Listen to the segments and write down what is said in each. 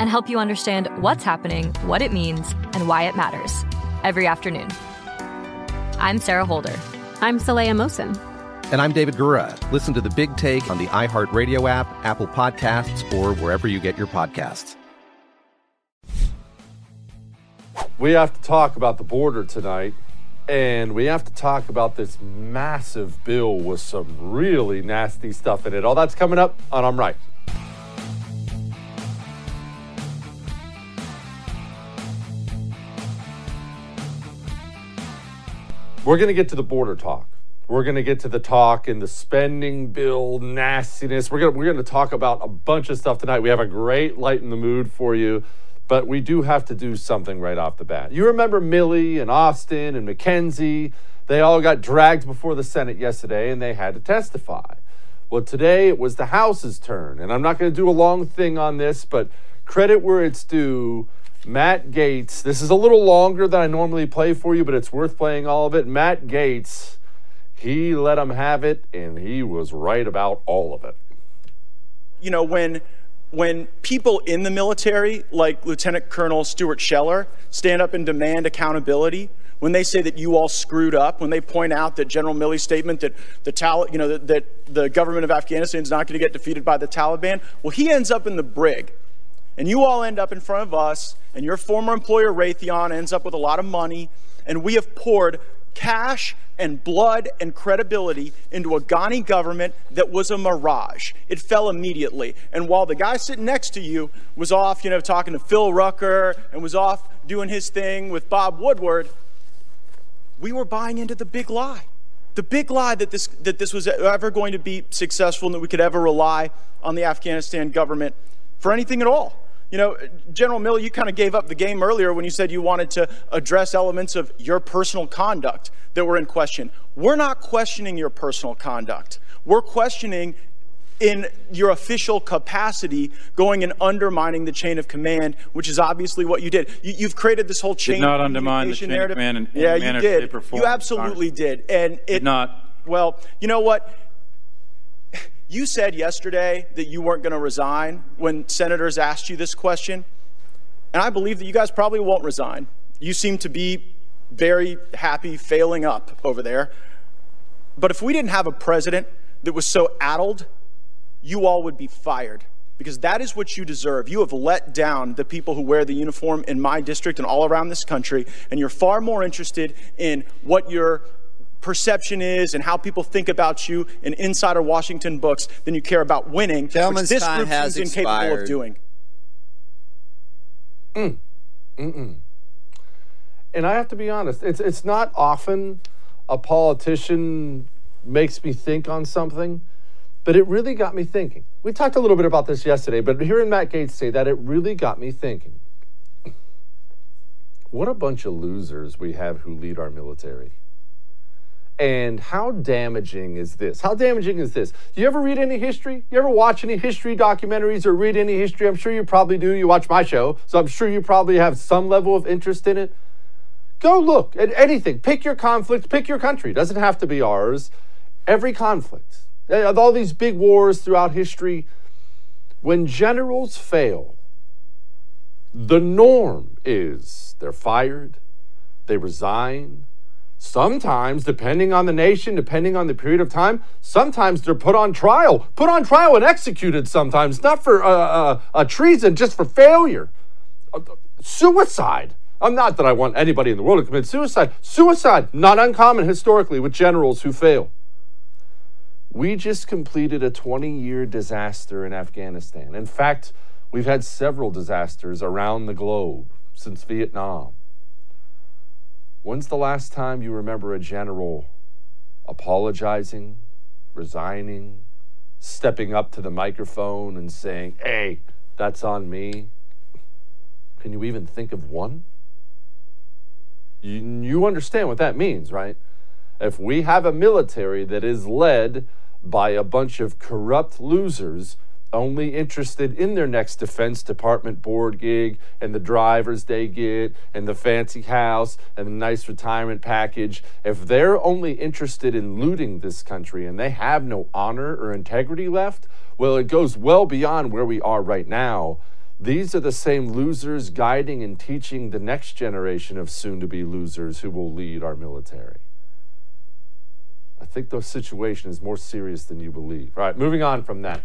and help you understand what's happening, what it means, and why it matters every afternoon. I'm Sarah Holder. I'm Saleha Mohsin. And I'm David Gura. Listen to the big take on the iHeartRadio app, Apple Podcasts, or wherever you get your podcasts. We have to talk about the border tonight, and we have to talk about this massive bill with some really nasty stuff in it. All that's coming up on I'm Right. We're going to get to the border talk. We're going to get to the talk and the spending bill nastiness. We're going we're going to talk about a bunch of stuff tonight. We have a great light in the mood for you, but we do have to do something right off the bat. You remember Milley and Austin and McKenzie? They all got dragged before the Senate yesterday and they had to testify. Well, today it was the House's turn, and I'm not going to do a long thing on this, but credit where it's due. Matt Gaetz. This is a little longer than I normally play for you, but it's worth playing all of it. Matt Gaetz, he let him have it, and he was right about all of it. You know, when when people in the military, like Lieutenant Colonel Stuart Scheller, stand up and demand accountability, when they say that you all screwed up, when they point out that General Milley's statement that the Tal- you know that, that the government of Afghanistan is not going to get defeated by the Taliban, well, he ends up in the brig, and you all end up in front of us and your former employer Raytheon ends up with a lot of money, and we have poured cash and blood and credibility into a Ghani government that was a mirage. It fell immediately. And while the guy sitting next to you was off, you know, talking to Phil Rucker and was off doing his thing with Bob Woodward, we were buying into the big lie. The big lie that this, that this was ever going to be successful and that we could ever rely on the Afghanistan government for anything at all. You know, General Milley, you kind of gave up the game earlier when you said you wanted to address elements of your personal conduct that were in question. We're not questioning your personal conduct. We're questioning in your official capacity going and undermining the chain of command, which is obviously what you did. You, have created this whole chain did not undermine the chain narrative. of command in, in yeah, you did. You absolutely did. And it did not. Well, you know what? You said yesterday that you weren't going to resign when senators asked you this question. And I believe that you guys probably won't resign. You seem to be very happy failing up over there. But if we didn't have a president that was so addled, you all would be fired because that is what you deserve. You have let down the people who wear the uniform in my district and all around this country, and you're far more interested in what your perception is and how people think about you in insider Washington books than you care about winning, Gentleman's which this time group has seems incapable of doing. Mm. And I have to be honest, it's it's not often a politician makes me think on something, but it really got me thinking. We talked a little bit about this yesterday, but hearing Matt Gaetz say that, it really got me thinking. What a bunch of losers we have who lead our military. And how damaging is this? How damaging is this? Do you ever read any history? You ever watch any history documentaries or read any history? I'm sure you probably do. You watch my show, so I'm sure you probably have some level of interest in it. Go look at anything. Pick your conflict, pick your country. Doesn't have to be ours. Every conflict. All these big wars throughout history, when generals fail, the norm is they're fired, they resign. Sometimes, depending on the nation, depending on the period of time, sometimes they're put on trial, put on trial and executed sometimes, not for uh, uh, uh, treason, just for failure suicide. I'm not that I want anybody in the world to commit suicide. Suicide, not uncommon historically with generals who fail. We just completed a 20 year disaster in Afghanistan. In fact, we've had several disasters around the globe since Vietnam. When's the last time you remember a general apologizing, resigning, stepping up to the microphone and saying, hey, that's on me? Can you even think of one? You, you understand what that means, right? If we have a military that is led by a bunch of corrupt losers only interested in their next Defense Department board gig and the drivers they get and the fancy house and the nice retirement package, if they're only interested in looting this country and they have no honor or integrity left, well, it goes well beyond where we are right now. These are the same losers guiding and teaching the next generation of soon to be losers who will lead our military. I think the situation is more serious than you believe. All right, moving on from that.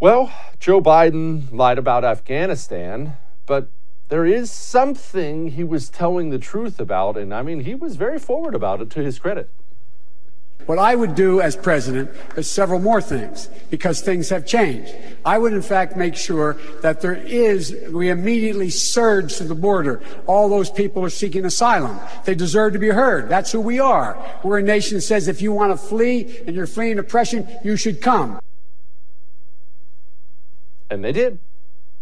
Well, Joe Biden lied about Afghanistan, but there is something he was telling the truth about, and I mean, he was very forward about it to his credit. What I would do as president is several more things because things have changed. I would, in fact, make sure that there is, we immediately surge to the border. All those people are seeking asylum. They deserve to be heard. That's who we are. We're a nation that says if you want to flee and you're fleeing oppression, you should come. And they did.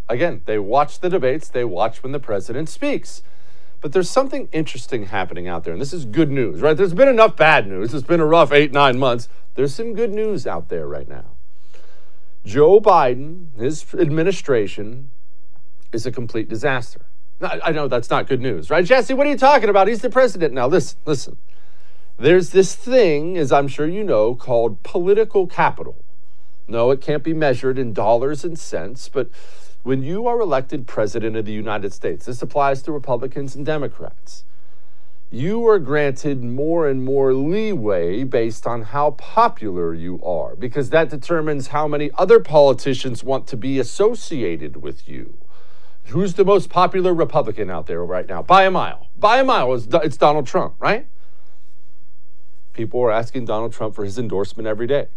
Again, they watch the debates, they watch when the president speaks. But there's something interesting happening out there, and this is good news, right? There's been enough bad news. It's been a rough eight, nine months. There's some good news out there right now. Joe Biden, his administration, is a complete disaster. I know that's not good news, right? Jesse, what are you talking about? He's the president now. Listen, listen. There's this thing, as I'm sure you know, called political capital. No, it can't be measured in dollars and cents, but when you are elected president of the United States, this applies to Republicans and Democrats, you are granted more and more leeway based on how popular you are, because that determines how many other politicians want to be associated with you. Who's the most popular Republican out there right now? By a mile. By a mile, it's, Donald Trump, right? People are asking Donald Trump for his endorsement every day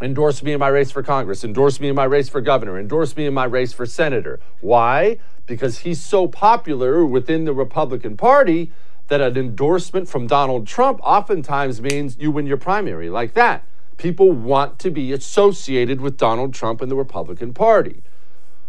endorse me in my race for Congress, endorse me in my race for governor, endorse me in my race for senator. Why? Because he's so popular within the Republican Party that an endorsement from Donald Trump oftentimes means you win your primary like that. People want to be associated with Donald Trump and the Republican Party.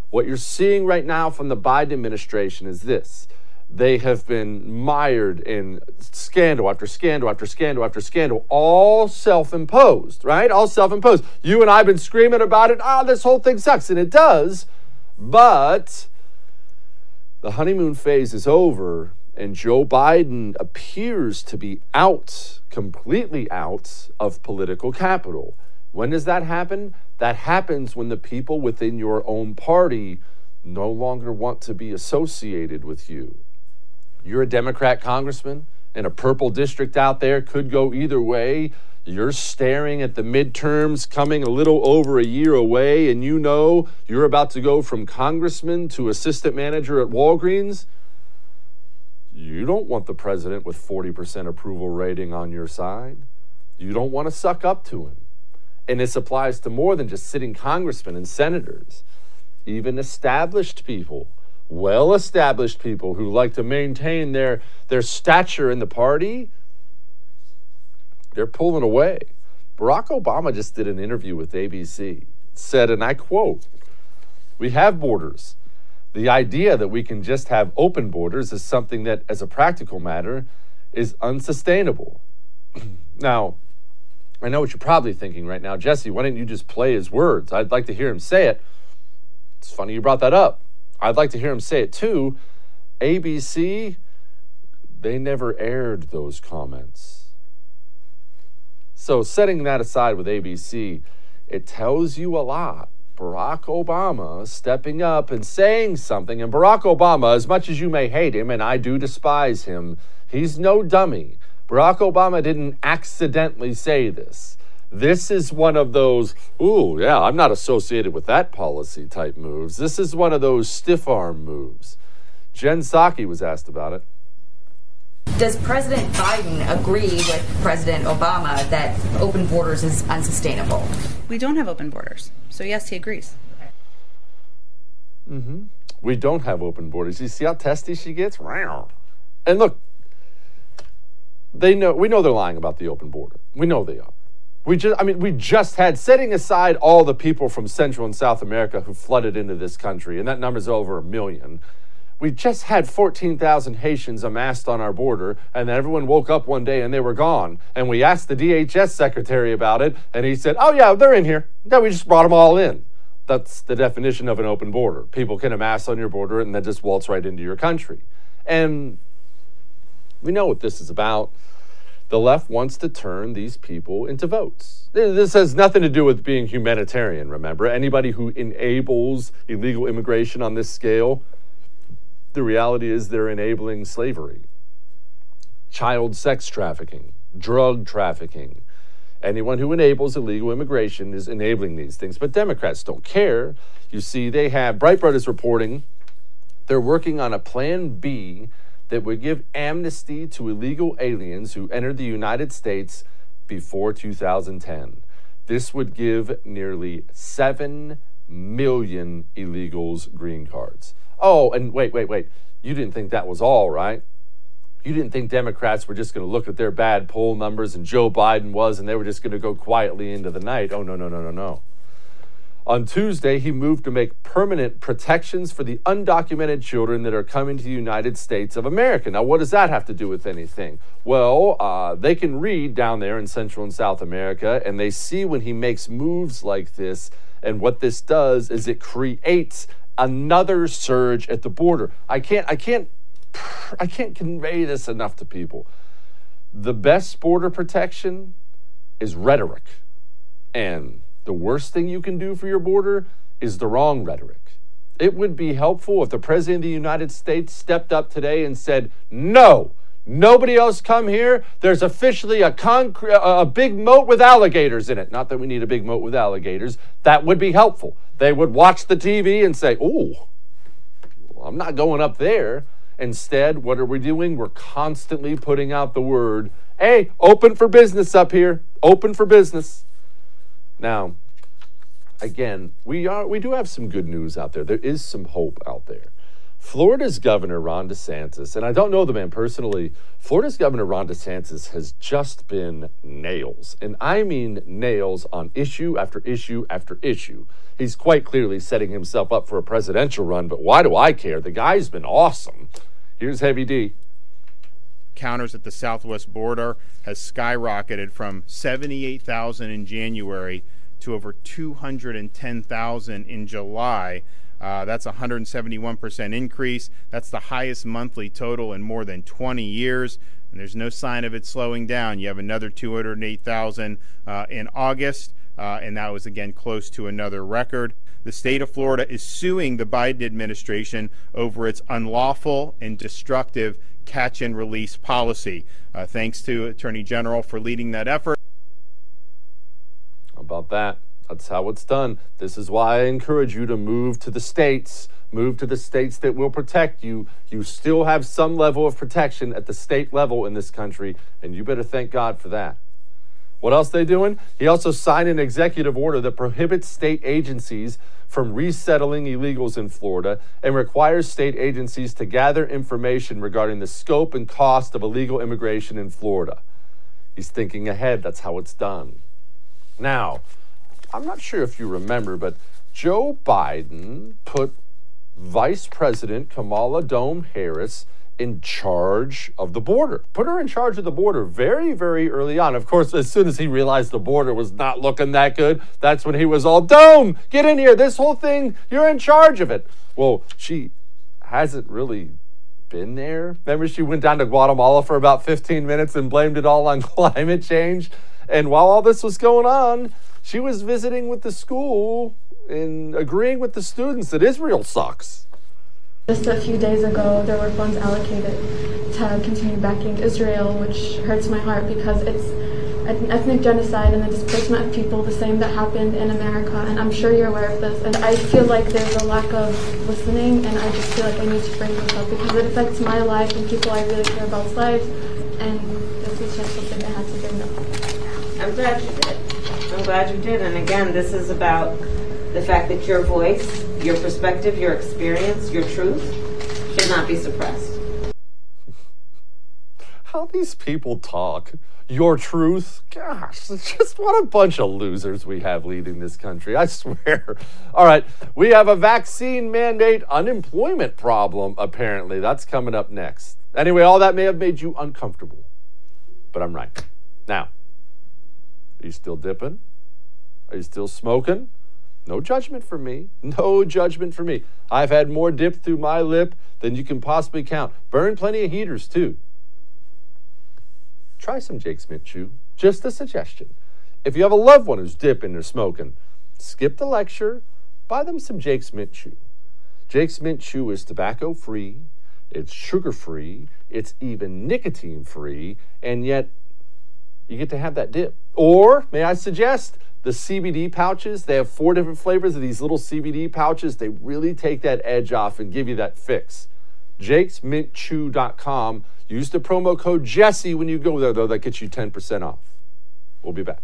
What you're seeing right now from the Biden administration is this they have been mired in scandal after scandal after scandal after scandal, all self imposed, right? All self imposed. You and I have been screaming about it. Ah, this whole thing sucks. And it does. But the honeymoon phase is over, and Joe Biden appears to be out, completely out of political capital. When does that happen? That happens when the people within your own party no longer want to be associated with you. You're a Democrat congressman, in a purple district out there could go either way. You're staring at the midterms coming a little over a year away, and you know you're about to go from congressman to assistant manager at Walgreens. You don't want the president with 40% approval rating on your side. You don't want to suck up to him. And this applies to more than just sitting congressmen and senators, even established people, well established people who like to maintain their, their stature in the party. They're pulling away. Barack Obama just did an interview with ABC, said, and I quote, We have borders. The idea that we can just have open borders is something that, as a practical matter, is unsustainable. now, I know what you're probably thinking right now. Jesse, why didn't you just play his words? I'd like to hear him say it. It's funny you brought that up. I'd like to hear him say it too. ABC, they never aired those comments. So, setting that aside with ABC, it tells you a lot. Barack Obama stepping up and saying something. And Barack Obama, as much as you may hate him, and I do despise him, he's no dummy. Barack Obama didn't accidentally say this. This is one of those, ooh, yeah, I'm not associated with that policy type moves. This is one of those stiff arm moves. Jen Psaki was asked about it. Does President Biden agree with President Obama that open borders is unsustainable? We don't have open borders. So, yes, he agrees. Mm-hmm. We don't have open borders. You see how testy she gets? And look, they know we know they're lying about the open border. We know they are. We just I mean we just had setting aside all the people from Central and South America who flooded into this country and that number's over a million. We just had 14,000 Haitians amassed on our border, and then everyone woke up one day and they were gone. And we asked the DHS secretary about it, and he said, Oh, yeah, they're in here. Yeah, we just brought them all in. That's the definition of an open border. People can amass on your border and then just waltz right into your country. And we know what this is about. The left wants to turn these people into votes. This has nothing to do with being humanitarian, remember? Anybody who enables illegal immigration on this scale, the reality is they're enabling slavery, child sex trafficking, drug trafficking. Anyone who enables illegal immigration is enabling these things. But Democrats don't care. You see, they have, Breitbart is reporting, they're working on a plan B that would give amnesty to illegal aliens who entered the United States before 2010. This would give nearly 7 million illegals green cards. Oh, and wait, wait, wait. You didn't think that was all, right? You didn't think Democrats were just going to look at their bad poll numbers and Joe Biden was, and they were just going to go quietly into the night. Oh, no, no, no, no, no. On Tuesday, he moved to make permanent protections for the undocumented children that are coming to the United States of America. Now, what does that have to do with anything? Well, uh, they can read down there in Central and South America, and they see when he makes moves like this. And what this does is it creates another surge at the border. I can't, I can't, I can't convey this enough to people. The best border protection is rhetoric and the worst thing you can do for your border is the wrong rhetoric. It would be helpful if the President of the United States stepped up today and said, no, nobody else come here. There's officially a, concrete, a big moat with alligators in it. Not that we need a big moat with alligators. That would be helpful. They would watch the TV and say, oh, I'm not going up there. Instead, what are we doing? We're constantly putting out the word, hey, open for business up here, open for business. Now, again, we are we do have some good news out there. There is some hope out there. Florida's Governor Ron DeSantis, and I don't know the man personally, Florida's Governor Ron DeSantis has just been nails. And I mean nails on issue after issue after issue. He's quite clearly setting himself up for a presidential run, but why do I care? The guy's been awesome. Here's Heavy D counters at the southwest border has skyrocketed from 78,000 in January to over 210,000 in July. Uh, that's a 171% increase. That's the highest monthly total in more than 20 years. And there's no sign of it slowing down. You have another 208,000 uh, in August, uh, and that was again close to another record. the state of Florida is suing the Biden administration over its unlawful and destructive catch and release policy. Uh, thanks to Attorney General for leading that effort. About that? That's how it's done. This is why I encourage you to move to the states. Move to the states that will protect you. You still have some level of protection at the state level in this country, and you better thank God for that. What else they doing? He also signed an executive order that prohibits state agencies from resettling illegals in Florida and requires state agencies to gather information regarding the scope and cost of illegal immigration in Florida. He's thinking ahead. That's how it's done. Now, I'm not sure if you remember, but Joe Biden put Vice President Kamala Dome Harris in charge of the border. Put her in charge of the border very, very early on. Of course, as soon as he realized the border was not looking that good, that's when he was all, Dome, get in here. This whole thing, you're in charge of it. Well, she hasn't really been there. Remember, she went down to Guatemala for about 15 minutes and blamed it all on climate change. And while all this was going on, she was visiting with the school and agreeing with the students that Israel sucks. Just a few days ago, there were funds allocated to continue backing Israel, which hurts my heart because it's an ethnic genocide and the displacement of people, the same that happened in America. And I'm sure you're aware of this. And I feel like there's a lack of listening, and I just feel like I need to bring this up because it affects my life and people I really care about's lives. And this is just something I had to bring up. I'm glad you did. I'm glad you did. And again, this is about the fact that your voice, your perspective, your experience, your truth should not be suppressed. How these people talk. Your truth. Gosh, just what a bunch of losers we have leading this country. I swear. All right, we have a vaccine mandate unemployment problem, apparently. That's coming up next. Anyway, all that may have made you uncomfortable, but I'm right. Now, are you still dipping? Are you still smoking? No judgment for me. No judgment for me. I've had more dip through my lip than you can possibly count. Burn plenty of heaters, too. Try some Jake's Mint Chew. Just a suggestion. If you have a loved one who's dipping or smoking, skip the lecture, buy them some Jake's Mint Chew. Jake's Mint Chew is tobacco free, it's sugar free, it's even nicotine free, and yet you get to have that dip. Or, may I suggest, the CBD pouches. They have four different flavors of these little CBD pouches. They really take that edge off and give you that fix. JakesMintChew.com. Use the promo code Jesse when you go there, though. That gets you 10% off. We'll be back.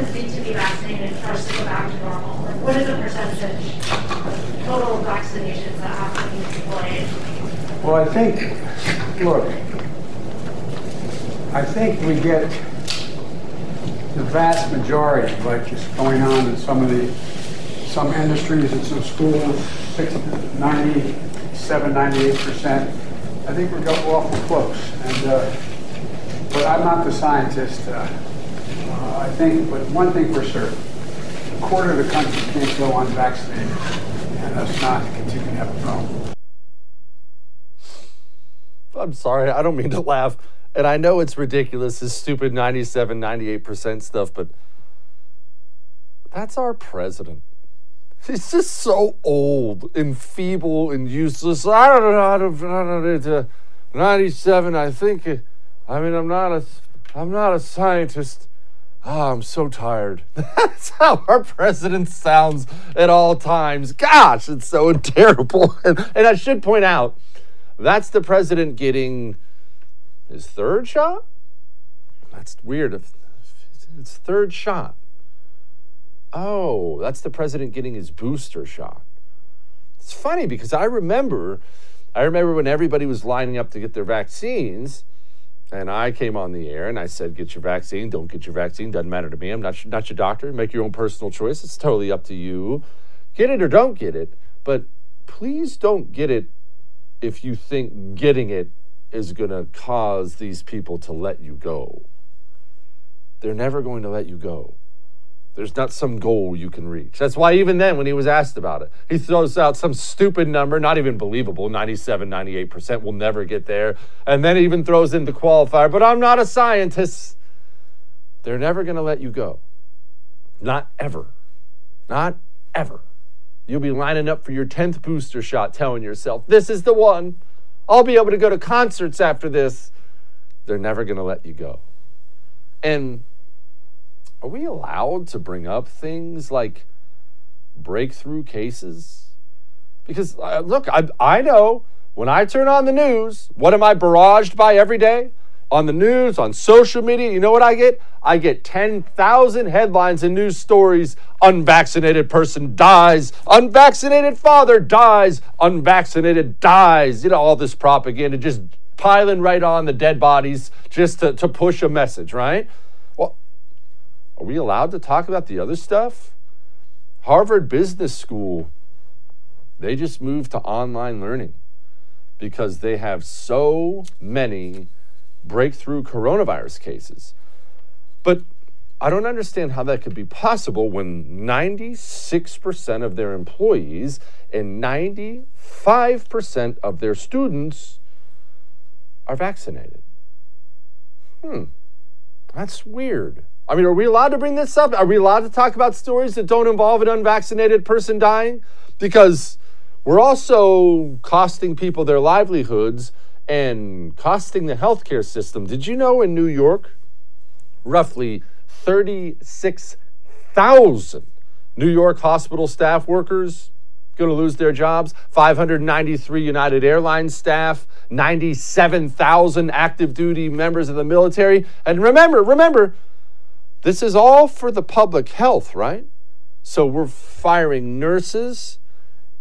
Americans need to be vaccinated for us to go back to normal? What is the percentage total vaccinations that have to be deployed? Well, I think, look, I think we get the vast majority, like is going on in some of the, some industries and some schools, 97, 98%. I think we're awful close. And, uh, but I'm not the scientist. Uh, uh, I think, but one thing for certain, a quarter of the country can't go unvaccinated, and us not continue to have a problem. I'm sorry, I don't mean to laugh. And I know it's ridiculous, this stupid 97, 98% stuff, but that's our president. He's just so old and feeble and useless. I don't know I don't know, 97, I think, I mean, I'm not a, I'm not a scientist. Oh, I'm so tired. That's how our president sounds at all times. Gosh, it's so terrible. And, and I should point out, that's the president getting his third shot? That's weird. It's third shot. Oh, that's the president getting his booster shot. It's funny because I remember, I remember when everybody was lining up to get their vaccines, and I came on the air and I said, "Get your vaccine. Don't get your vaccine. Doesn't matter to me. I'm not not your doctor. Make your own personal choice. It's totally up to you. Get it or don't get it. But please don't get it if you think getting it is going to cause these people to let you go. They're never going to let you go. There's not some goal you can reach. That's why, even then, when he was asked about it, he throws out some stupid number, not even believable 97, 98%. We'll never get there. And then even throws in the qualifier, but I'm not a scientist. they're never going to let you go. Not ever. Not ever. You'll be lining up for your 10th booster shot, telling yourself, this is the one. I'll be able to go to concerts after this. They're never going to let you go. And are we allowed to bring up things like breakthrough cases? Because, uh, look, I, I know when I turn on the news, what am I barraged by every day? On the news, on social media, you know what I get? I get 10,000 headlines and news stories. Unvaccinated person dies. Unvaccinated father dies. Unvaccinated dies. You know, all this propaganda just piling right on the dead bodies just to, to push a message, right? Well, are we allowed to talk about the other stuff? Harvard Business School, they just moved to online learning because they have so many breakthrough coronavirus cases. But I don't understand how that could be possible when 96% of their employees and 95% of their students are vaccinated. Hmm, that's weird. I mean, are we allowed to bring this up? Are we allowed to talk about stories that don't involve an unvaccinated person dying? Because we're also costing people their livelihoods and costing the healthcare system. Did you know in New York, roughly 36,000 New York hospital staff workers going to lose their jobs? 593 United Airlines staff, 97,000 active duty members of the military. And remember, remember, this is all for the public health, right? So we're firing nurses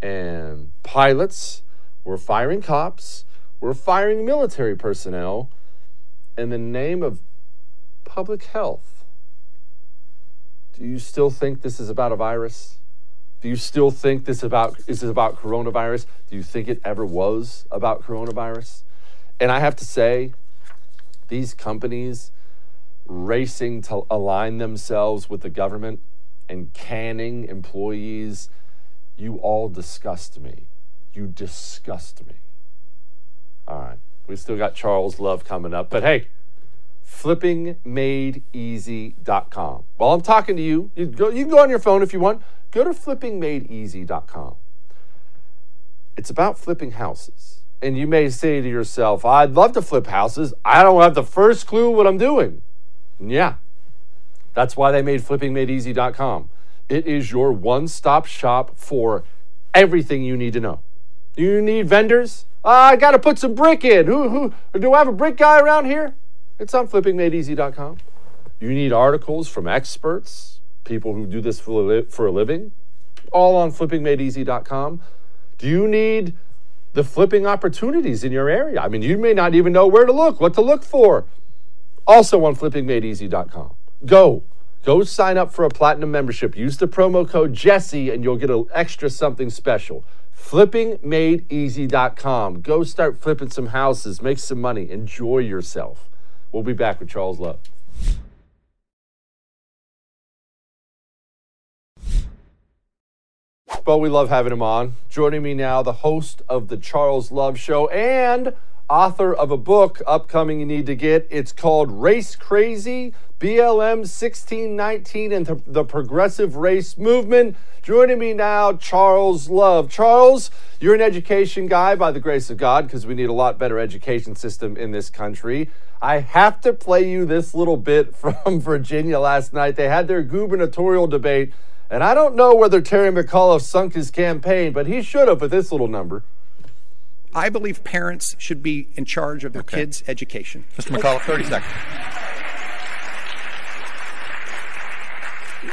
and pilots, we're firing cops, we're firing military personnel in the name of public health. Do you still think this is about a virus? Do you still think this about is this about coronavirus? Do you think it ever was about coronavirus? And I have to say, these companies racing to align themselves with the government and canning employees, you all disgust me. You disgust me. All right. We still got Charles Love coming up. But hey, flippingmadeeasy.com. While I'm talking to you, you, go, you can go on your phone if you want. Go to flippingmadeeasy.com. It's about flipping houses. And you may say to yourself, I'd love to flip houses. I don't have the first clue what I'm doing. Yeah. That's why they made flippingmadeeasy.com. It is your one stop shop for everything you need to know. Do you need vendors? Uh, I got to put some brick in. Who, who, do I have a brick guy around here? It's on flippingmadeeasy.com. You need articles from experts, people who do this for a, li- for a living, all on flippingmadeeasy.com. Do you need the flipping opportunities in your area? I mean, you may not even know where to look, what to look for. Also on flippingmadeeasy.com. Go. Go sign up for a platinum membership. Use the promo code Jesse and you'll get an extra something special. Flippingmadeeasy.com. Go start flipping some houses, make some money, enjoy yourself. We'll be back with Charles Love. But we love having him on. Joining me now, the host of the Charles Love Show and author of a book upcoming you need to get. It's called Race Crazy BLM 1619 and the, Progressive Race Movement. Joining me now, Charles Love. Charles, you're an education guy by the grace of God because we need a lot better education system in this country. I have to play you this little bit from Virginia last night. They had their gubernatorial debate, and I don't know whether Terry McAuliffe sunk his campaign, but he should have with this little number. I believe parents should be in charge of their okay. kids' education. Mr. McAuliffe, 30 seconds.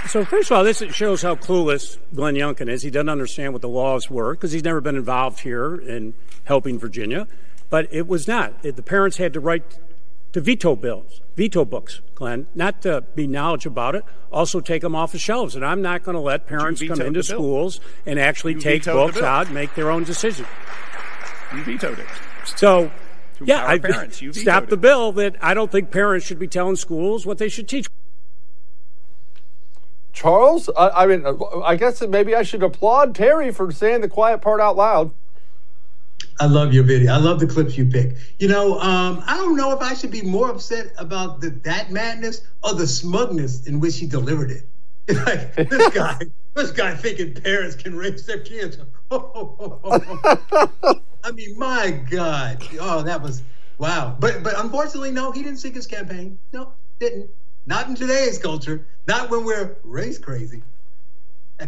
So first of all, this shows how clueless Glenn Youngkin is. He doesn't understand what the laws were because he's never been involved here in helping Virginia. But it was not. The parents had to write to veto bills, veto books, Glenn, not to be knowledge about it, also take them off the shelves. And I'm not going to let parents come into schools and actually you take books out and make their own decision. You vetoed it. So, yeah, I stopped the bill that I don't think parents should be telling schools what they should teach. Charles, I, I mean, I guess maybe I should applaud Terry for saying the quiet part out loud. I love your video. I love the clips you pick. You know, um, I don't know if I should be more upset about the, that madness or the smugness in which he delivered it. like this guy, this guy thinking parents can raise their kids. I mean, my God. Oh, that was wow. But but unfortunately, no, he didn't seek his campaign. No, didn't. Not in today's culture. Not when we're race crazy.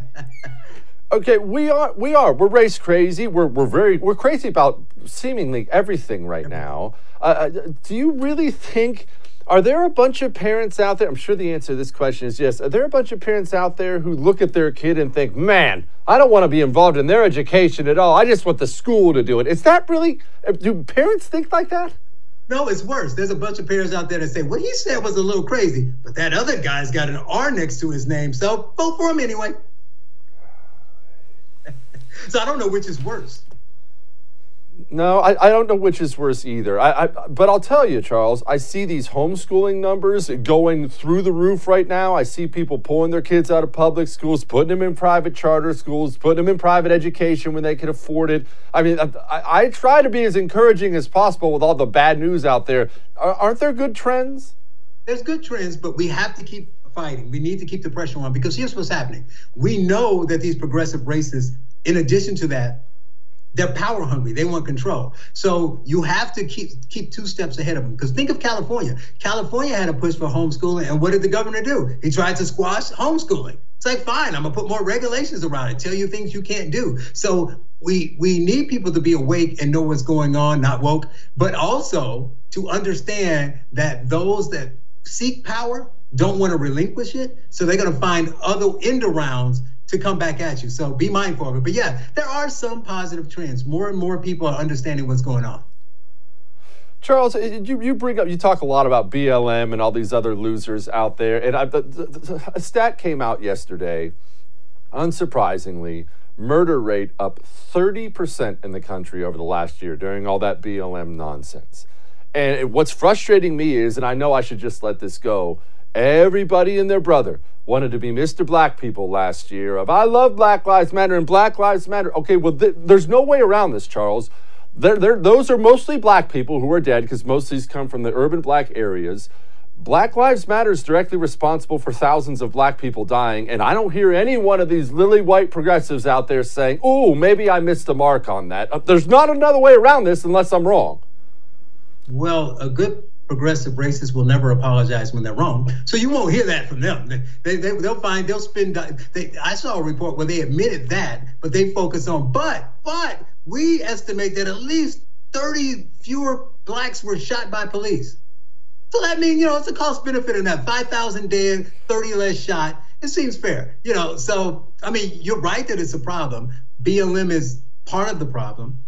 Okay, we are we are we're race crazy. We're we're very we're crazy about seemingly everything right now. Uh, uh, do you really think? Are there a bunch of parents out there? I'm sure the answer to this question is yes. Are there a bunch of parents out there who look at their kid and think, "Man, I don't want to be involved in their education at all. I just want the school to do it." Is that really? Uh, do parents think like that? No, it's worse. There's a bunch of parents out there that say, "What he said was a little crazy," but that other guy's got an R next to his name, so vote for him anyway. so I don't know which is worse. No, I, I don't know which is worse either. I, I, but I'll tell you, Charles, I see these homeschooling numbers going through the roof right now. I see people pulling their kids out of public schools, putting them in private charter schools, putting them in private education when they can afford it. I mean, I, I try to be as encouraging as possible with all the bad news out there. Are, aren't there good trends? There's good trends, but we have to keep fighting. We need to keep the pressure on because here's what's happening. We know that these progressive racists in addition to that, they're power hungry. They want control. So you have to keep keep two steps ahead of them. Because think of California. California had a push for homeschooling, and what did the governor do? He tried to squash homeschooling. It's like, fine, I'm gonna put more regulations around it, tell you things you can't do. So we we need people to be awake and know what's going on, not woke, but also to understand that those that seek power don't want to relinquish it. So they're gonna find other end arounds to come back at you. So be mindful of it. But yeah, there are some positive trends. More and more people are understanding what's going on. Charles, eh, you, you bring up, you talk a lot about BLM and all these other losers out there. And I, the, the, a stat came out yesterday, unsurprisingly, murder rate up 30% in the country over the last year during all that BLM nonsense. And what's frustrating me is, and I know I should just let this go, everybody and their brother wanted to be Mr. Black people last year of I love Black Lives Matter and Black Lives Matter. Okay, well, th- there's no way around this, Charles. They're, they're, those are mostly black people who are dead because most of these come from the urban black areas. Black Lives Matter is directly responsible for thousands of black people dying, and I don't hear any one of these lily white progressives out there saying, "Oh, maybe I missed the mark on that." Uh, there's not another way around this unless I'm wrong. Well, a good progressive racists will never apologize when they're wrong. So you won't hear that from them. They, they, they'll find, they'll spend, they, I saw a report where they admitted that, but they focus on, but, but we estimate that at least 30 fewer blacks were shot by police. So that means, you know, it's a cost benefit in that 5,000 dead, 30 less shot. It seems fair, you know. So, I mean, you're right that it's a problem. BLM is part of the problem.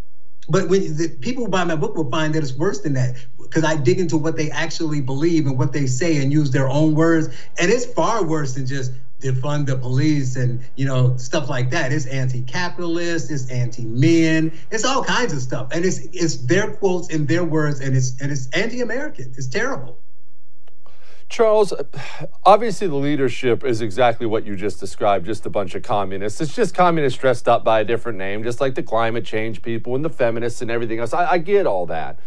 But when the people who buy my book will find that it's worse than that because I dig into what they actually believe and what they say and use their own words. And it's far worse than just defund the police and you know stuff like that. It's anti-capitalist, it's anti-men, it's all kinds of stuff. And it's it's their quotes and their words and it's and it's anti-American. It's terrible. Charles, obviously the leadership is exactly what you just described, just a bunch of communists. It's just communists dressed up by a different name, just like the climate change people and the feminists and everything else. I, I get all that.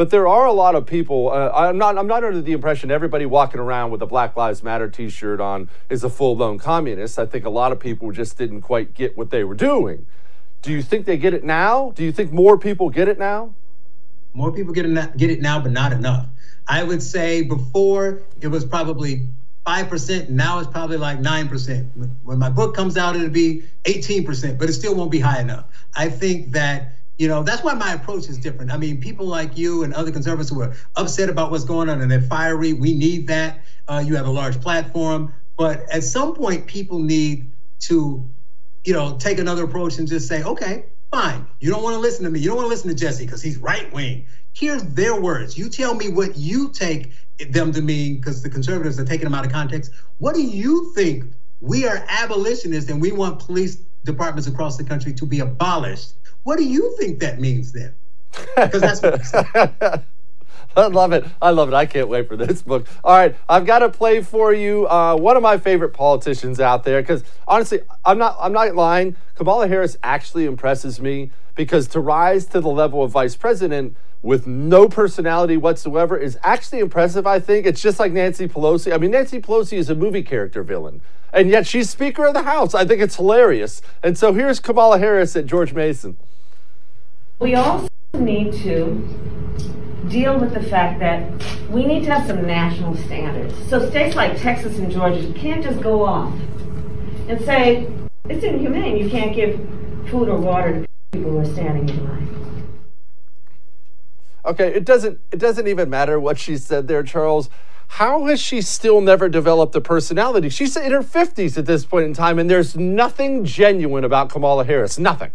But there are a lot of people. Uh, I'm not. I'm not under the impression everybody walking around with a Black Lives Matter T-shirt on is a full-blown communist. I think a lot of people just didn't quite get what they were doing. Do you think they get it now? Do you think more people get it now? More people get it, get it now, but not enough. I would say before it was probably 5%. Now it's probably like 9%. When my book comes out, it'll be 18%, but it still won't be high enough. I think that you know, that's why my approach is different. I mean, people like you and other conservatives who are upset about what's going on and they're fiery, we need that. Uh, you have a large platform. But at some point, people need to, you know, take another approach and just say, okay, fine. You don't want to listen to me. You don't want to listen to Jesse because he's right wing. Here's their words. You tell me what you take them to mean because the conservatives are taking them out of context. What do you think? We are abolitionists and we want police departments across the country to be abolished what do you think that means then? Because that's what I love it. I love it. I can't wait for this book. All right, I've got to play for you uh, one of my favorite politicians out there because honestly, I'm not. I'm not lying. Kamala Harris actually impresses me because to rise to the level of vice president with no personality whatsoever is actually impressive, I think. It's just like Nancy Pelosi. I mean, Nancy Pelosi is a movie character villain, and yet she's Speaker of the House. I think it's hilarious. And so here's Kamala Harris at George Mason. We also need to deal with the fact that we need to have some national standards. So states like Texas and Georgia can't just go off and say, it's inhumane. You can't give food or water to people who are standing in line. Okay, it doesn't it doesn't even matter what she said there, Charles. How has she still never developed a personality? She's in her 50s at this point in time, and there's nothing genuine about Kamala Harris. Nothing.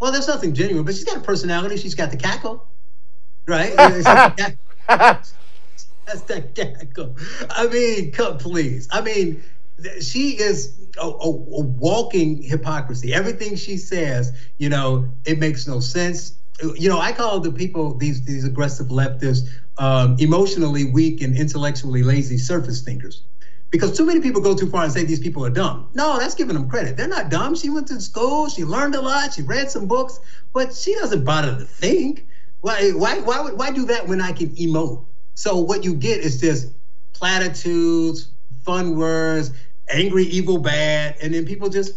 Well, there's nothing genuine, but she's got a personality. She's got the cackle, right? That's that cackle. I mean, come, please. I mean, she is a, a, a, walking hypocrisy. Everything she says, you know, it makes no sense. You know, I call the people these these aggressive leftists um, emotionally weak and intellectually lazy surface thinkers. Because too many people go too far and say these people are dumb. No, that's giving them credit. They're not dumb. She went to school, she learned a lot, she read some books, but she doesn't bother to think. Why why why why do that when I can emote? So what you get is just platitudes, fun words, angry, evil, bad, and then people just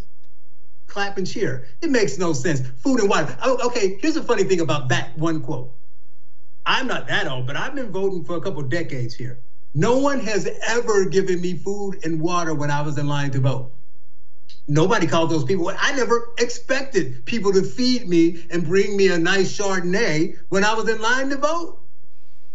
clap and cheer. It makes no sense. Food and water. Oh, okay, here's a funny thing about that one quote. I'm not that old, but I've been voting for a couple decades here. No one has ever given me food and water when I was in line to vote. Nobody called those people. I never expected people to feed me and bring me a nice Chardonnay when I was in line to vote.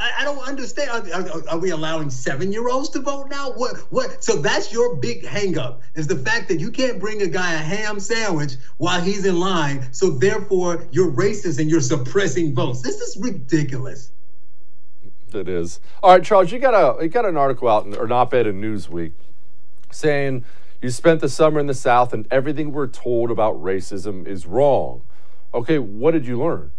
I, don't understand. Are, are, are we allowing seven-year-olds to vote now? What? What? So that's your big hangup is the fact that you can't bring a guy a ham sandwich while he's in line. So therefore, you're racist and you're suppressing votes. This is ridiculous. It is. All right, Charles, you got a you got an article out in, or an op-ed in Newsweek saying you spent the summer in the South and everything we're told about racism is wrong. Okay, what did you learn?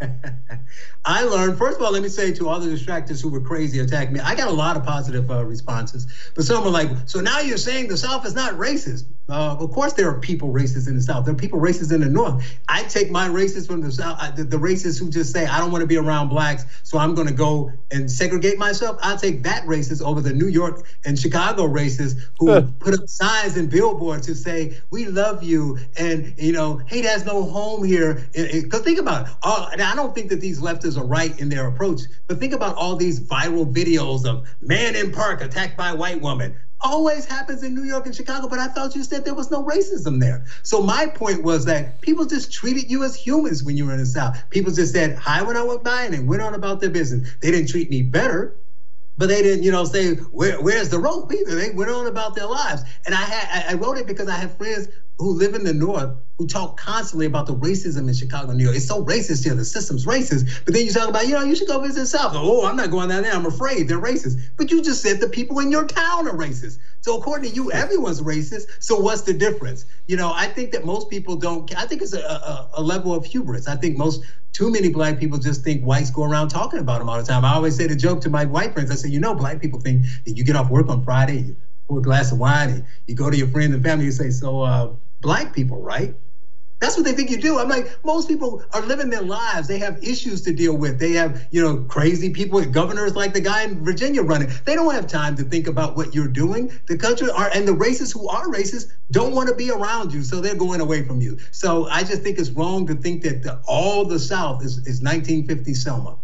I learned, first of all, let me say to all the distractors who were crazy attacking me, I got a lot of positive uh, responses. But some were like, so now you're saying the South is not racist. Uh, of course, there are people racist in the South. There are people racist in the North. I take my racists from the South, uh, the, the racists who just say, I don't want to be around blacks, so I'm going to go and segregate myself. I'll take that racist over the New York and Chicago racists who put up signs and billboards to say, we love you. And, you know, hate has no home here. Because think about it. All, and I don't think that these leftists are right in their approach, but think about all these viral videos of man in park attacked by white woman always happens in New York and Chicago, but I thought you said there was no racism there. So my point was that people just treated you as humans when you were in the South. People just said hi when I went by and then went on about their business. They didn't treat me better. But they didn't, you know, say Where, where's the rope either. They went on about their lives, and I had I wrote it because I have friends who live in the North who talk constantly about the racism in Chicago, New York. It's so racist here. The system's racist. But then you talk about, you know, you should go visit the South. Oh, I'm not going down there. I'm afraid they're racist. But you just said the people in your town are racist. So according to you, everyone's racist. So what's the difference? You know, I think that most people don't. I think it's a, a, a level of hubris. I think most too many black people just think whites go around talking about them all the time. I always say the joke to my white friends. I say, you know, black people think that you get off work on Friday, you pour a glass of wine, and you go to your friends and family, you say, so. uh black people, right? That's what they think you do. I'm like, most people are living their lives. They have issues to deal with. They have, you know, crazy people, governors like the guy in Virginia running. They don't have time to think about what you're doing. The country are, and the racists who are racist don't want to be around you, so they're going away from you. So I just think it's wrong to think that the, all the South is, is 1950 Selma.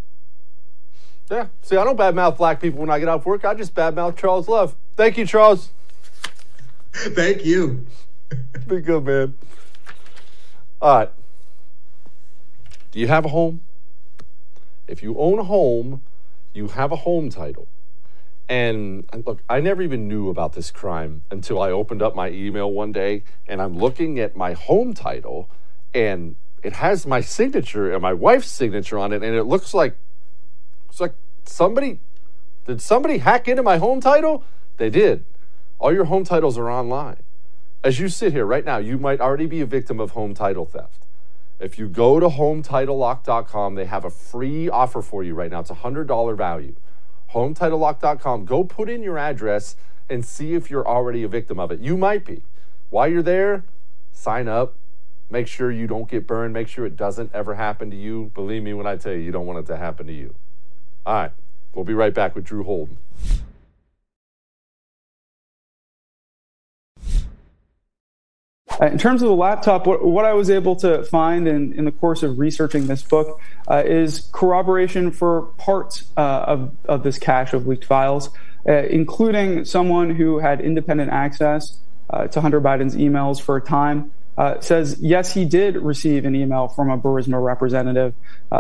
Yeah. See, I don't badmouth black people when I get off work. I just badmouth Charles Love. Thank you, Charles. Thank you. Be good, man. All right. Do you have a home? If you own a home, you have a home title. And look, I never even knew about this crime until I opened up my email one day and I'm looking at my home title and it has my signature and my wife's signature on it and it looks like it's like somebody did somebody hack into my home title? They did. All your home titles are online. As you sit here right now, you might already be a victim of home title theft. If you go to HometitleLock.com, they have a free offer for you right now. It's a $100 value. HometitleLock.com. Go put in your address and see if you're already a victim of it. You might be. While you're there, sign up, Make sure you don't get burned. Make sure it doesn't ever happen to you. Believe me when I tell you, you don't want it to happen to you. All right, we'll be right back with Drew Holden. In terms of the laptop, what, what, I was able to find in, in the course of researching this book uh, is corroboration for parts uh, of, of this cache of leaked files, uh, including someone who had independent access uh, to Hunter Biden's emails for a time. Uh, says yes, he did receive an email from a Burisma representative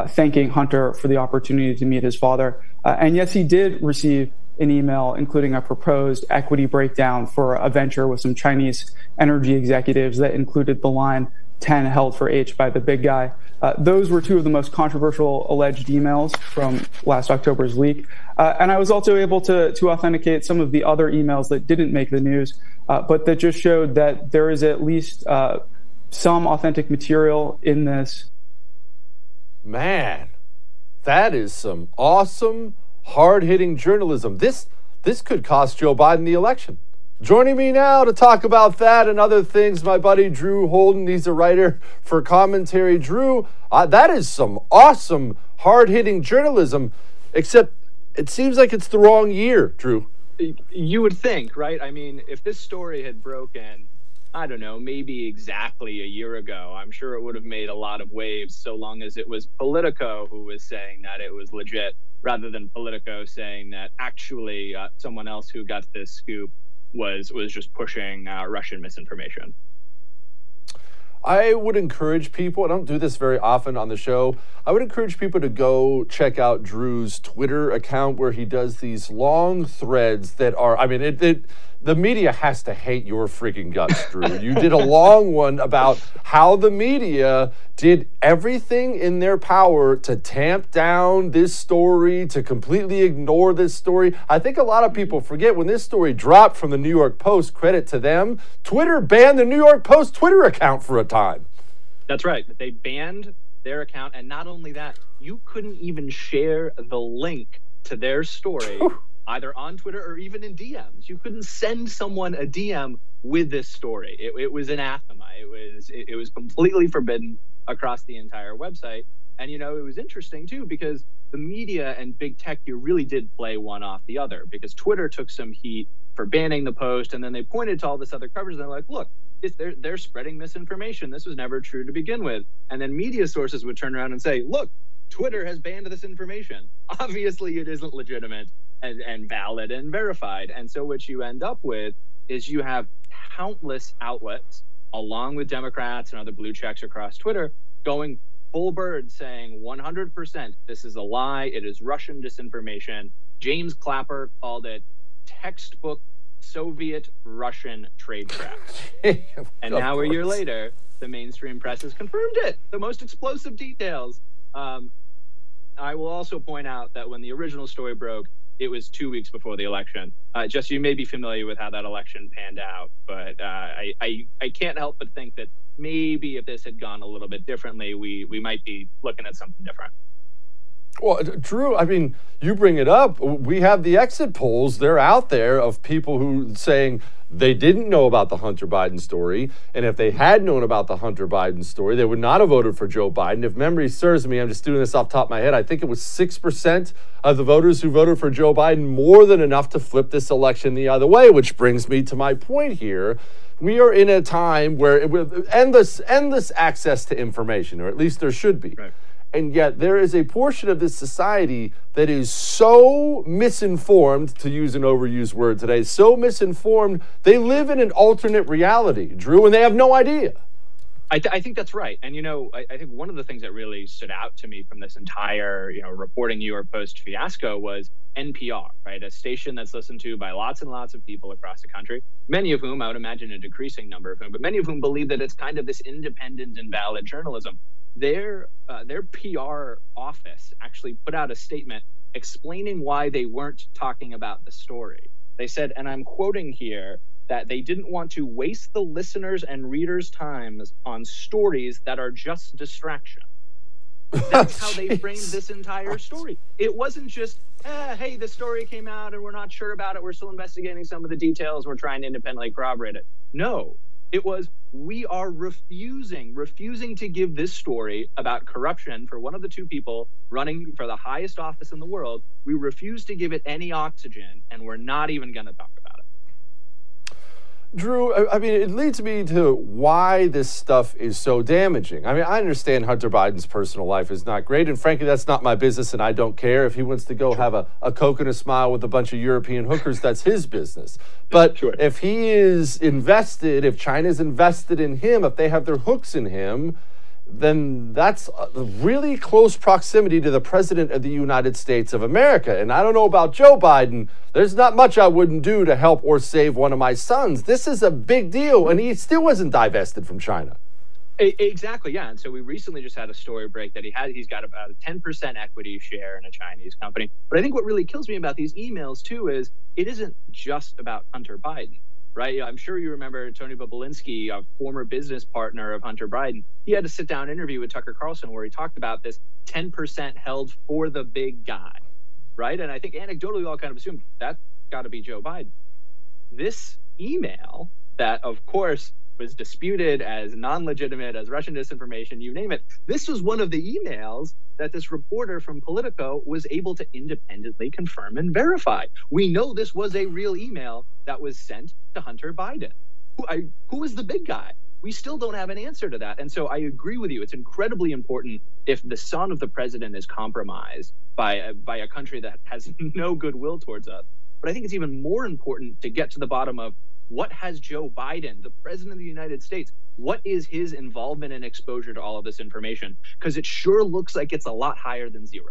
thanking Hunter for the opportunity to meet his father, and yes, he did receive an email including a proposed equity breakdown for a venture with some Chinese energy executives that included the line 10 held for H by the big guy. Uh, those were two of the most controversial alleged emails from last October's leak. Uh, and I was also able to, to authenticate some of the other emails that didn't make the news, uh, but that just showed that there is at least uh, some authentic material in this. Man, that is some awesome hard hitting journalism. This, this could cost Joe Biden the election. Joining me now to talk about that and other things, my buddy Drew Holden. He's a writer for commentary. Drew, uh, that is some awesome, hard hitting journalism, except it seems like it's the wrong year, Drew. You would think, right? I mean, if this story had broken I don't know, maybe exactly a year ago, I'm sure it would have made a lot of waves so long as it was Politico who was saying that it was legit rather than Politico saying that actually uh, someone else who got this scoop was was just pushing uh, Russian misinformation. I would encourage people, I don't do this very often on the show, I would encourage people to go check out Drew's Twitter account where he does these long threads that are, I mean, it, it the media has to hate your freaking guts, Drew. you did a long one about how the media did everything in their power to tamp down this story, to completely ignore this story. I think a lot of people forget when this story dropped from the New York Post, credit to them, Twitter banned the New York Post Twitter account for a time. That's right. They banned their account. And not only that, you couldn't even share the link to their story either on Twitter or even in DMs. You couldn't send someone a DM with this story. It, it was anathema. It was it, it was completely forbidden across the entire website. And you know, it was interesting too because the media and big tech you really did play one off the other because Twitter took some heat for banning the post, and then they pointed to all this other coverage. And they're like, look, they're they're spreading misinformation. This was never true to begin with. And then media sources would turn around and say, look, Twitter has banned this information. Obviously, it isn't legitimate and, and valid and verified. And so what you end up with is you have countless outlets, along with Democrats and other blue checks across Twitter, going full bird saying 100% this is a lie. It is Russian disinformation. James Clapper called it textbook Soviet Russian trade craft. and now, course. a year later, the mainstream press has confirmed it. The most explosive details. Um, I will also point out that when the original story broke, it was two weeks before the election. Uh, just you may be familiar with how that election panned out, but uh, I, I I can't help but think that maybe if this had gone a little bit differently, we we might be looking at something different. Well, Drew, I mean, you bring it up. We have the exit polls; they're out there of people who saying they didn't know about the Hunter Biden story. And if they had known about the Hunter Biden story, they would not have voted for Joe Biden. If memory serves me, I'm just doing this off top of my head, I think it was 6% of the voters who voted for Joe Biden, more than enough to flip this election the other way, which brings me to my point here. We are in a time where with endless, endless access to information, or at least there should be. Right. And yet, there is a portion of this society that is so misinformed, to use an overused word today, so misinformed, they live in an alternate reality, Drew, and they have no idea. I, th- I think that's right. And, you know, I, I, think one of the things that really stood out to me from this entire, you know, reporting York Post fiasco was NPR, right? A station that's listened to by lots and lots of people across the country, many of whom, I would imagine a decreasing number of whom, but many of whom believe that it's kind of this independent and valid journalism their uh, their PR office actually put out a statement explaining why they weren't talking about the story. They said, and I'm quoting here, that they didn't want to waste the listeners and readers' times on stories that are just distraction. That's how they framed this entire story. It wasn't just, eh, hey, the story came out and we're not sure about it. We're still investigating some of the details. We're trying to independently corroborate it. No, it was we are refusing, refusing to give this story about corruption for one of the two people running for the highest office in the world. We refuse to give it any oxygen, and we're not even going to talk. Drew, I mean, it leads me to why this stuff is so damaging. I mean, I understand Hunter Biden's personal life is not great, and frankly, that's not my business, and I don't care. If he wants to go sure. have a, a Coke and a smile with a bunch of European hookers, that's his business. But sure. if he is invested, if China's invested in him, if they have their hooks in him, then that's really close proximity to the President of the United States of America. And I don't know about Joe Biden. There's not much I wouldn't do to help or save one of my sons. This is a big deal. And he still wasn't divested from China. Exactly, yeah. And so we recently just had a story break that he had he's got about a 10% equity share in a Chinese company. But I think what really kills me about these emails too is it isn't just about Hunter Biden right? I'm sure you remember Tony Bobulinski, a former business partner of Hunter Biden. He had a sit down interview with Tucker Carlson where he talked about this 10% held for the big guy, right? And I think anecdotally, we all kind of assumed that's got to be Joe Biden. This email that, of course, was disputed as non legitimate, as Russian disinformation, you name it. This was one of the emails that this reporter from Politico was able to independently confirm and verify. We know this was a real email that was sent to Hunter Biden. Who, I, who is the big guy? We still don't have an answer to that. And so I agree with you. It's incredibly important if the son of the president is compromised by a, by a country that has no goodwill towards us. But I think it's even more important to get to the bottom of what has Joe Biden, the president of the United States, what is his involvement and exposure to all of this information? Because it sure looks like it's a lot higher than zero.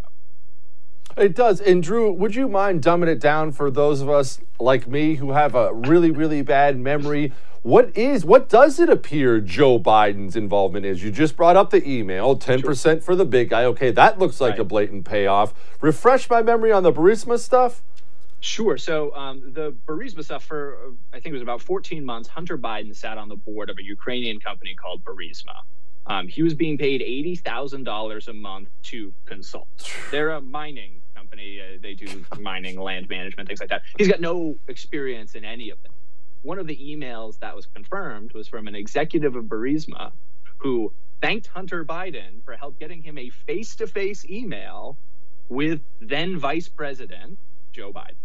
It does. And Drew, would you mind dumbing it down for those of us like me who have a really, really bad memory? What is, what does it appear Joe Biden's involvement is? You just brought up the email, 10% sure. for the big guy. Okay, that looks like right. a blatant payoff. Refresh my memory on the Burisma stuff. Sure. So um, the Burisma stuff for uh, I think it was about 14 months. Hunter Biden sat on the board of a Ukrainian company called Burisma. Um, he was being paid eighty thousand dollars a month to consult. They're a mining company. Uh, they do mining, land management, things like that. He's got no experience in any of them. One of the emails that was confirmed was from an executive of Burisma who thanked Hunter Biden for help getting him a face-to-face email with then Vice President Joe Biden.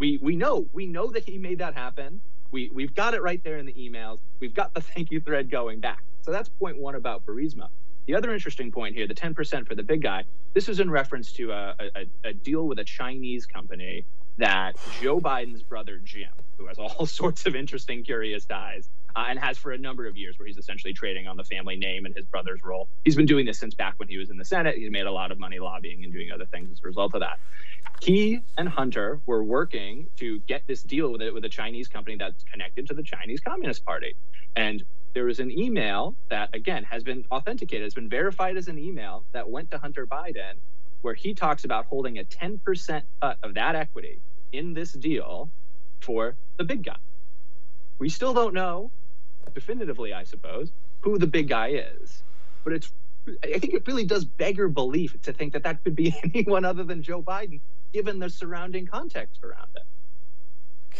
We we know we know that he made that happen. We we've got it right there in the emails. We've got the thank you thread going back. So that's point one about Burisma. The other interesting point here, the 10% for the big guy, this is in reference to a, a, a deal with a Chinese company that Joe Biden's brother Jim, who has all sorts of interesting, curious ties, uh, and has for a number of years, where he's essentially trading on the family name and his brother's role. He's been doing this since back when he was in the Senate. He's made a lot of money lobbying and doing other things as a result of that. He and Hunter were working to get this deal with it with a Chinese company that's connected to the Chinese Communist Party. And there was an email that, again, has been authenticated, has been verified as an email that went to Hunter Biden, where he talks about holding a 10% cut of that equity in this deal for the big guy. We still don't know definitively, I suppose, who the big guy is. But it's, I think it really does beggar belief to think that that could be anyone other than Joe Biden, given the surrounding context around it.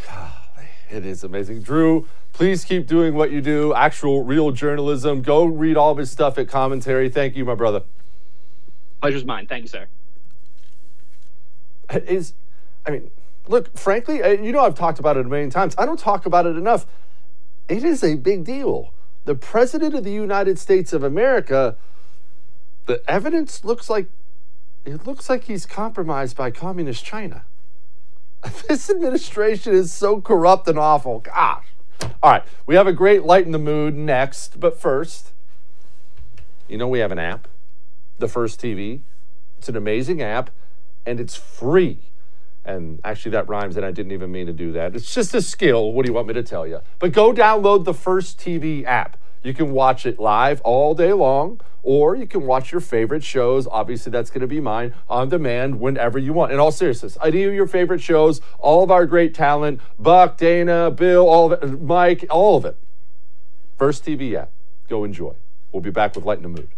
Golly, it is amazing. Drew, please keep doing what you do, actual, real journalism. Go read all of his stuff at commentary. Thank you, my brother. Pleasure's mine. Thank you, sir. Is, I mean, look, frankly, you know I've talked about it a million times. I don't talk about it enough. It is a big deal. The President of the United States of America, the evidence looks like it looks like he's compromised by communist China. This administration is so corrupt and awful. Gosh. All right, we have a great lighten the mood next, but first, you know we have an app, the First TV. It's an amazing app, and it's free. And actually, that rhymes, and I didn't even mean to do that. It's just a skill. What do you want me to tell you? But go download the First TV app. You can watch it live all day long, or you can watch your favorite shows. Obviously, that's going to be mine on demand whenever you want. In all seriousness, any of your favorite shows, all of our great talent Buck, Dana, Bill, all of it, Mike, all of it. First TV app. Go enjoy. We'll be back with Lighten the Mood.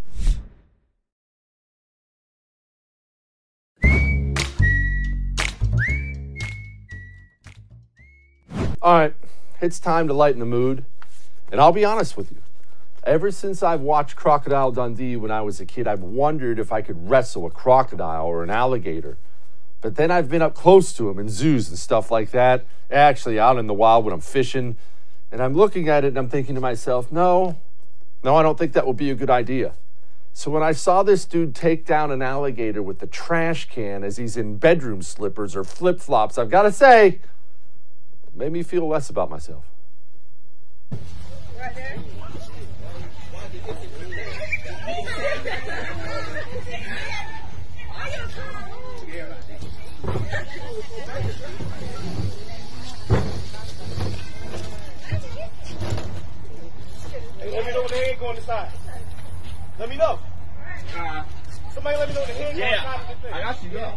All right, it's time to lighten the mood. And I'll be honest with you. Ever since I've watched Crocodile Dundee when I was a kid, I've wondered if I could wrestle a crocodile or an alligator. But then I've been up close to them in zoos and stuff like that, actually out in the wild when I'm fishing. And I'm looking at it and I'm thinking to myself, no, no, I don't think that would be a good idea. So when I saw this dude take down an alligator with the trash can as he's in bedroom slippers or flip flops, I've got to say, made me feel less about myself. Right there. Hey, let me know when the head go on the side. Let me know. Uh, Somebody let me know when the head Yeah. go on the side of the thing. I got you, yeah.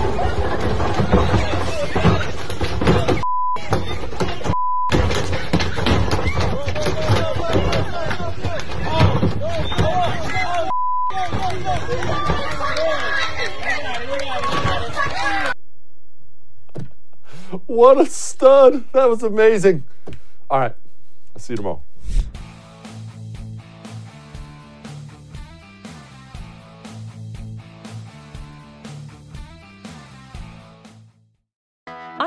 What a stud. That was amazing. All right. I'll see you tomorrow.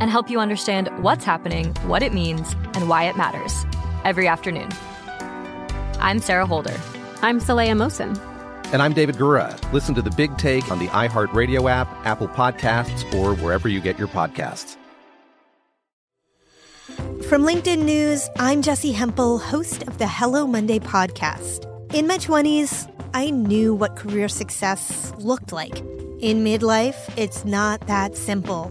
And help you understand what's happening, what it means, and why it matters every afternoon. I'm Sarah Holder. I'm Saleha Mohsin. And I'm David Gura. Listen to The Big Take on the iHeartRadio app, Apple Podcasts, or wherever you get your podcasts. From LinkedIn News, I'm Jessi Hempel, host of the Hello Monday podcast. In my 20s, I knew what career success looked like. In midlife, it's not that simple.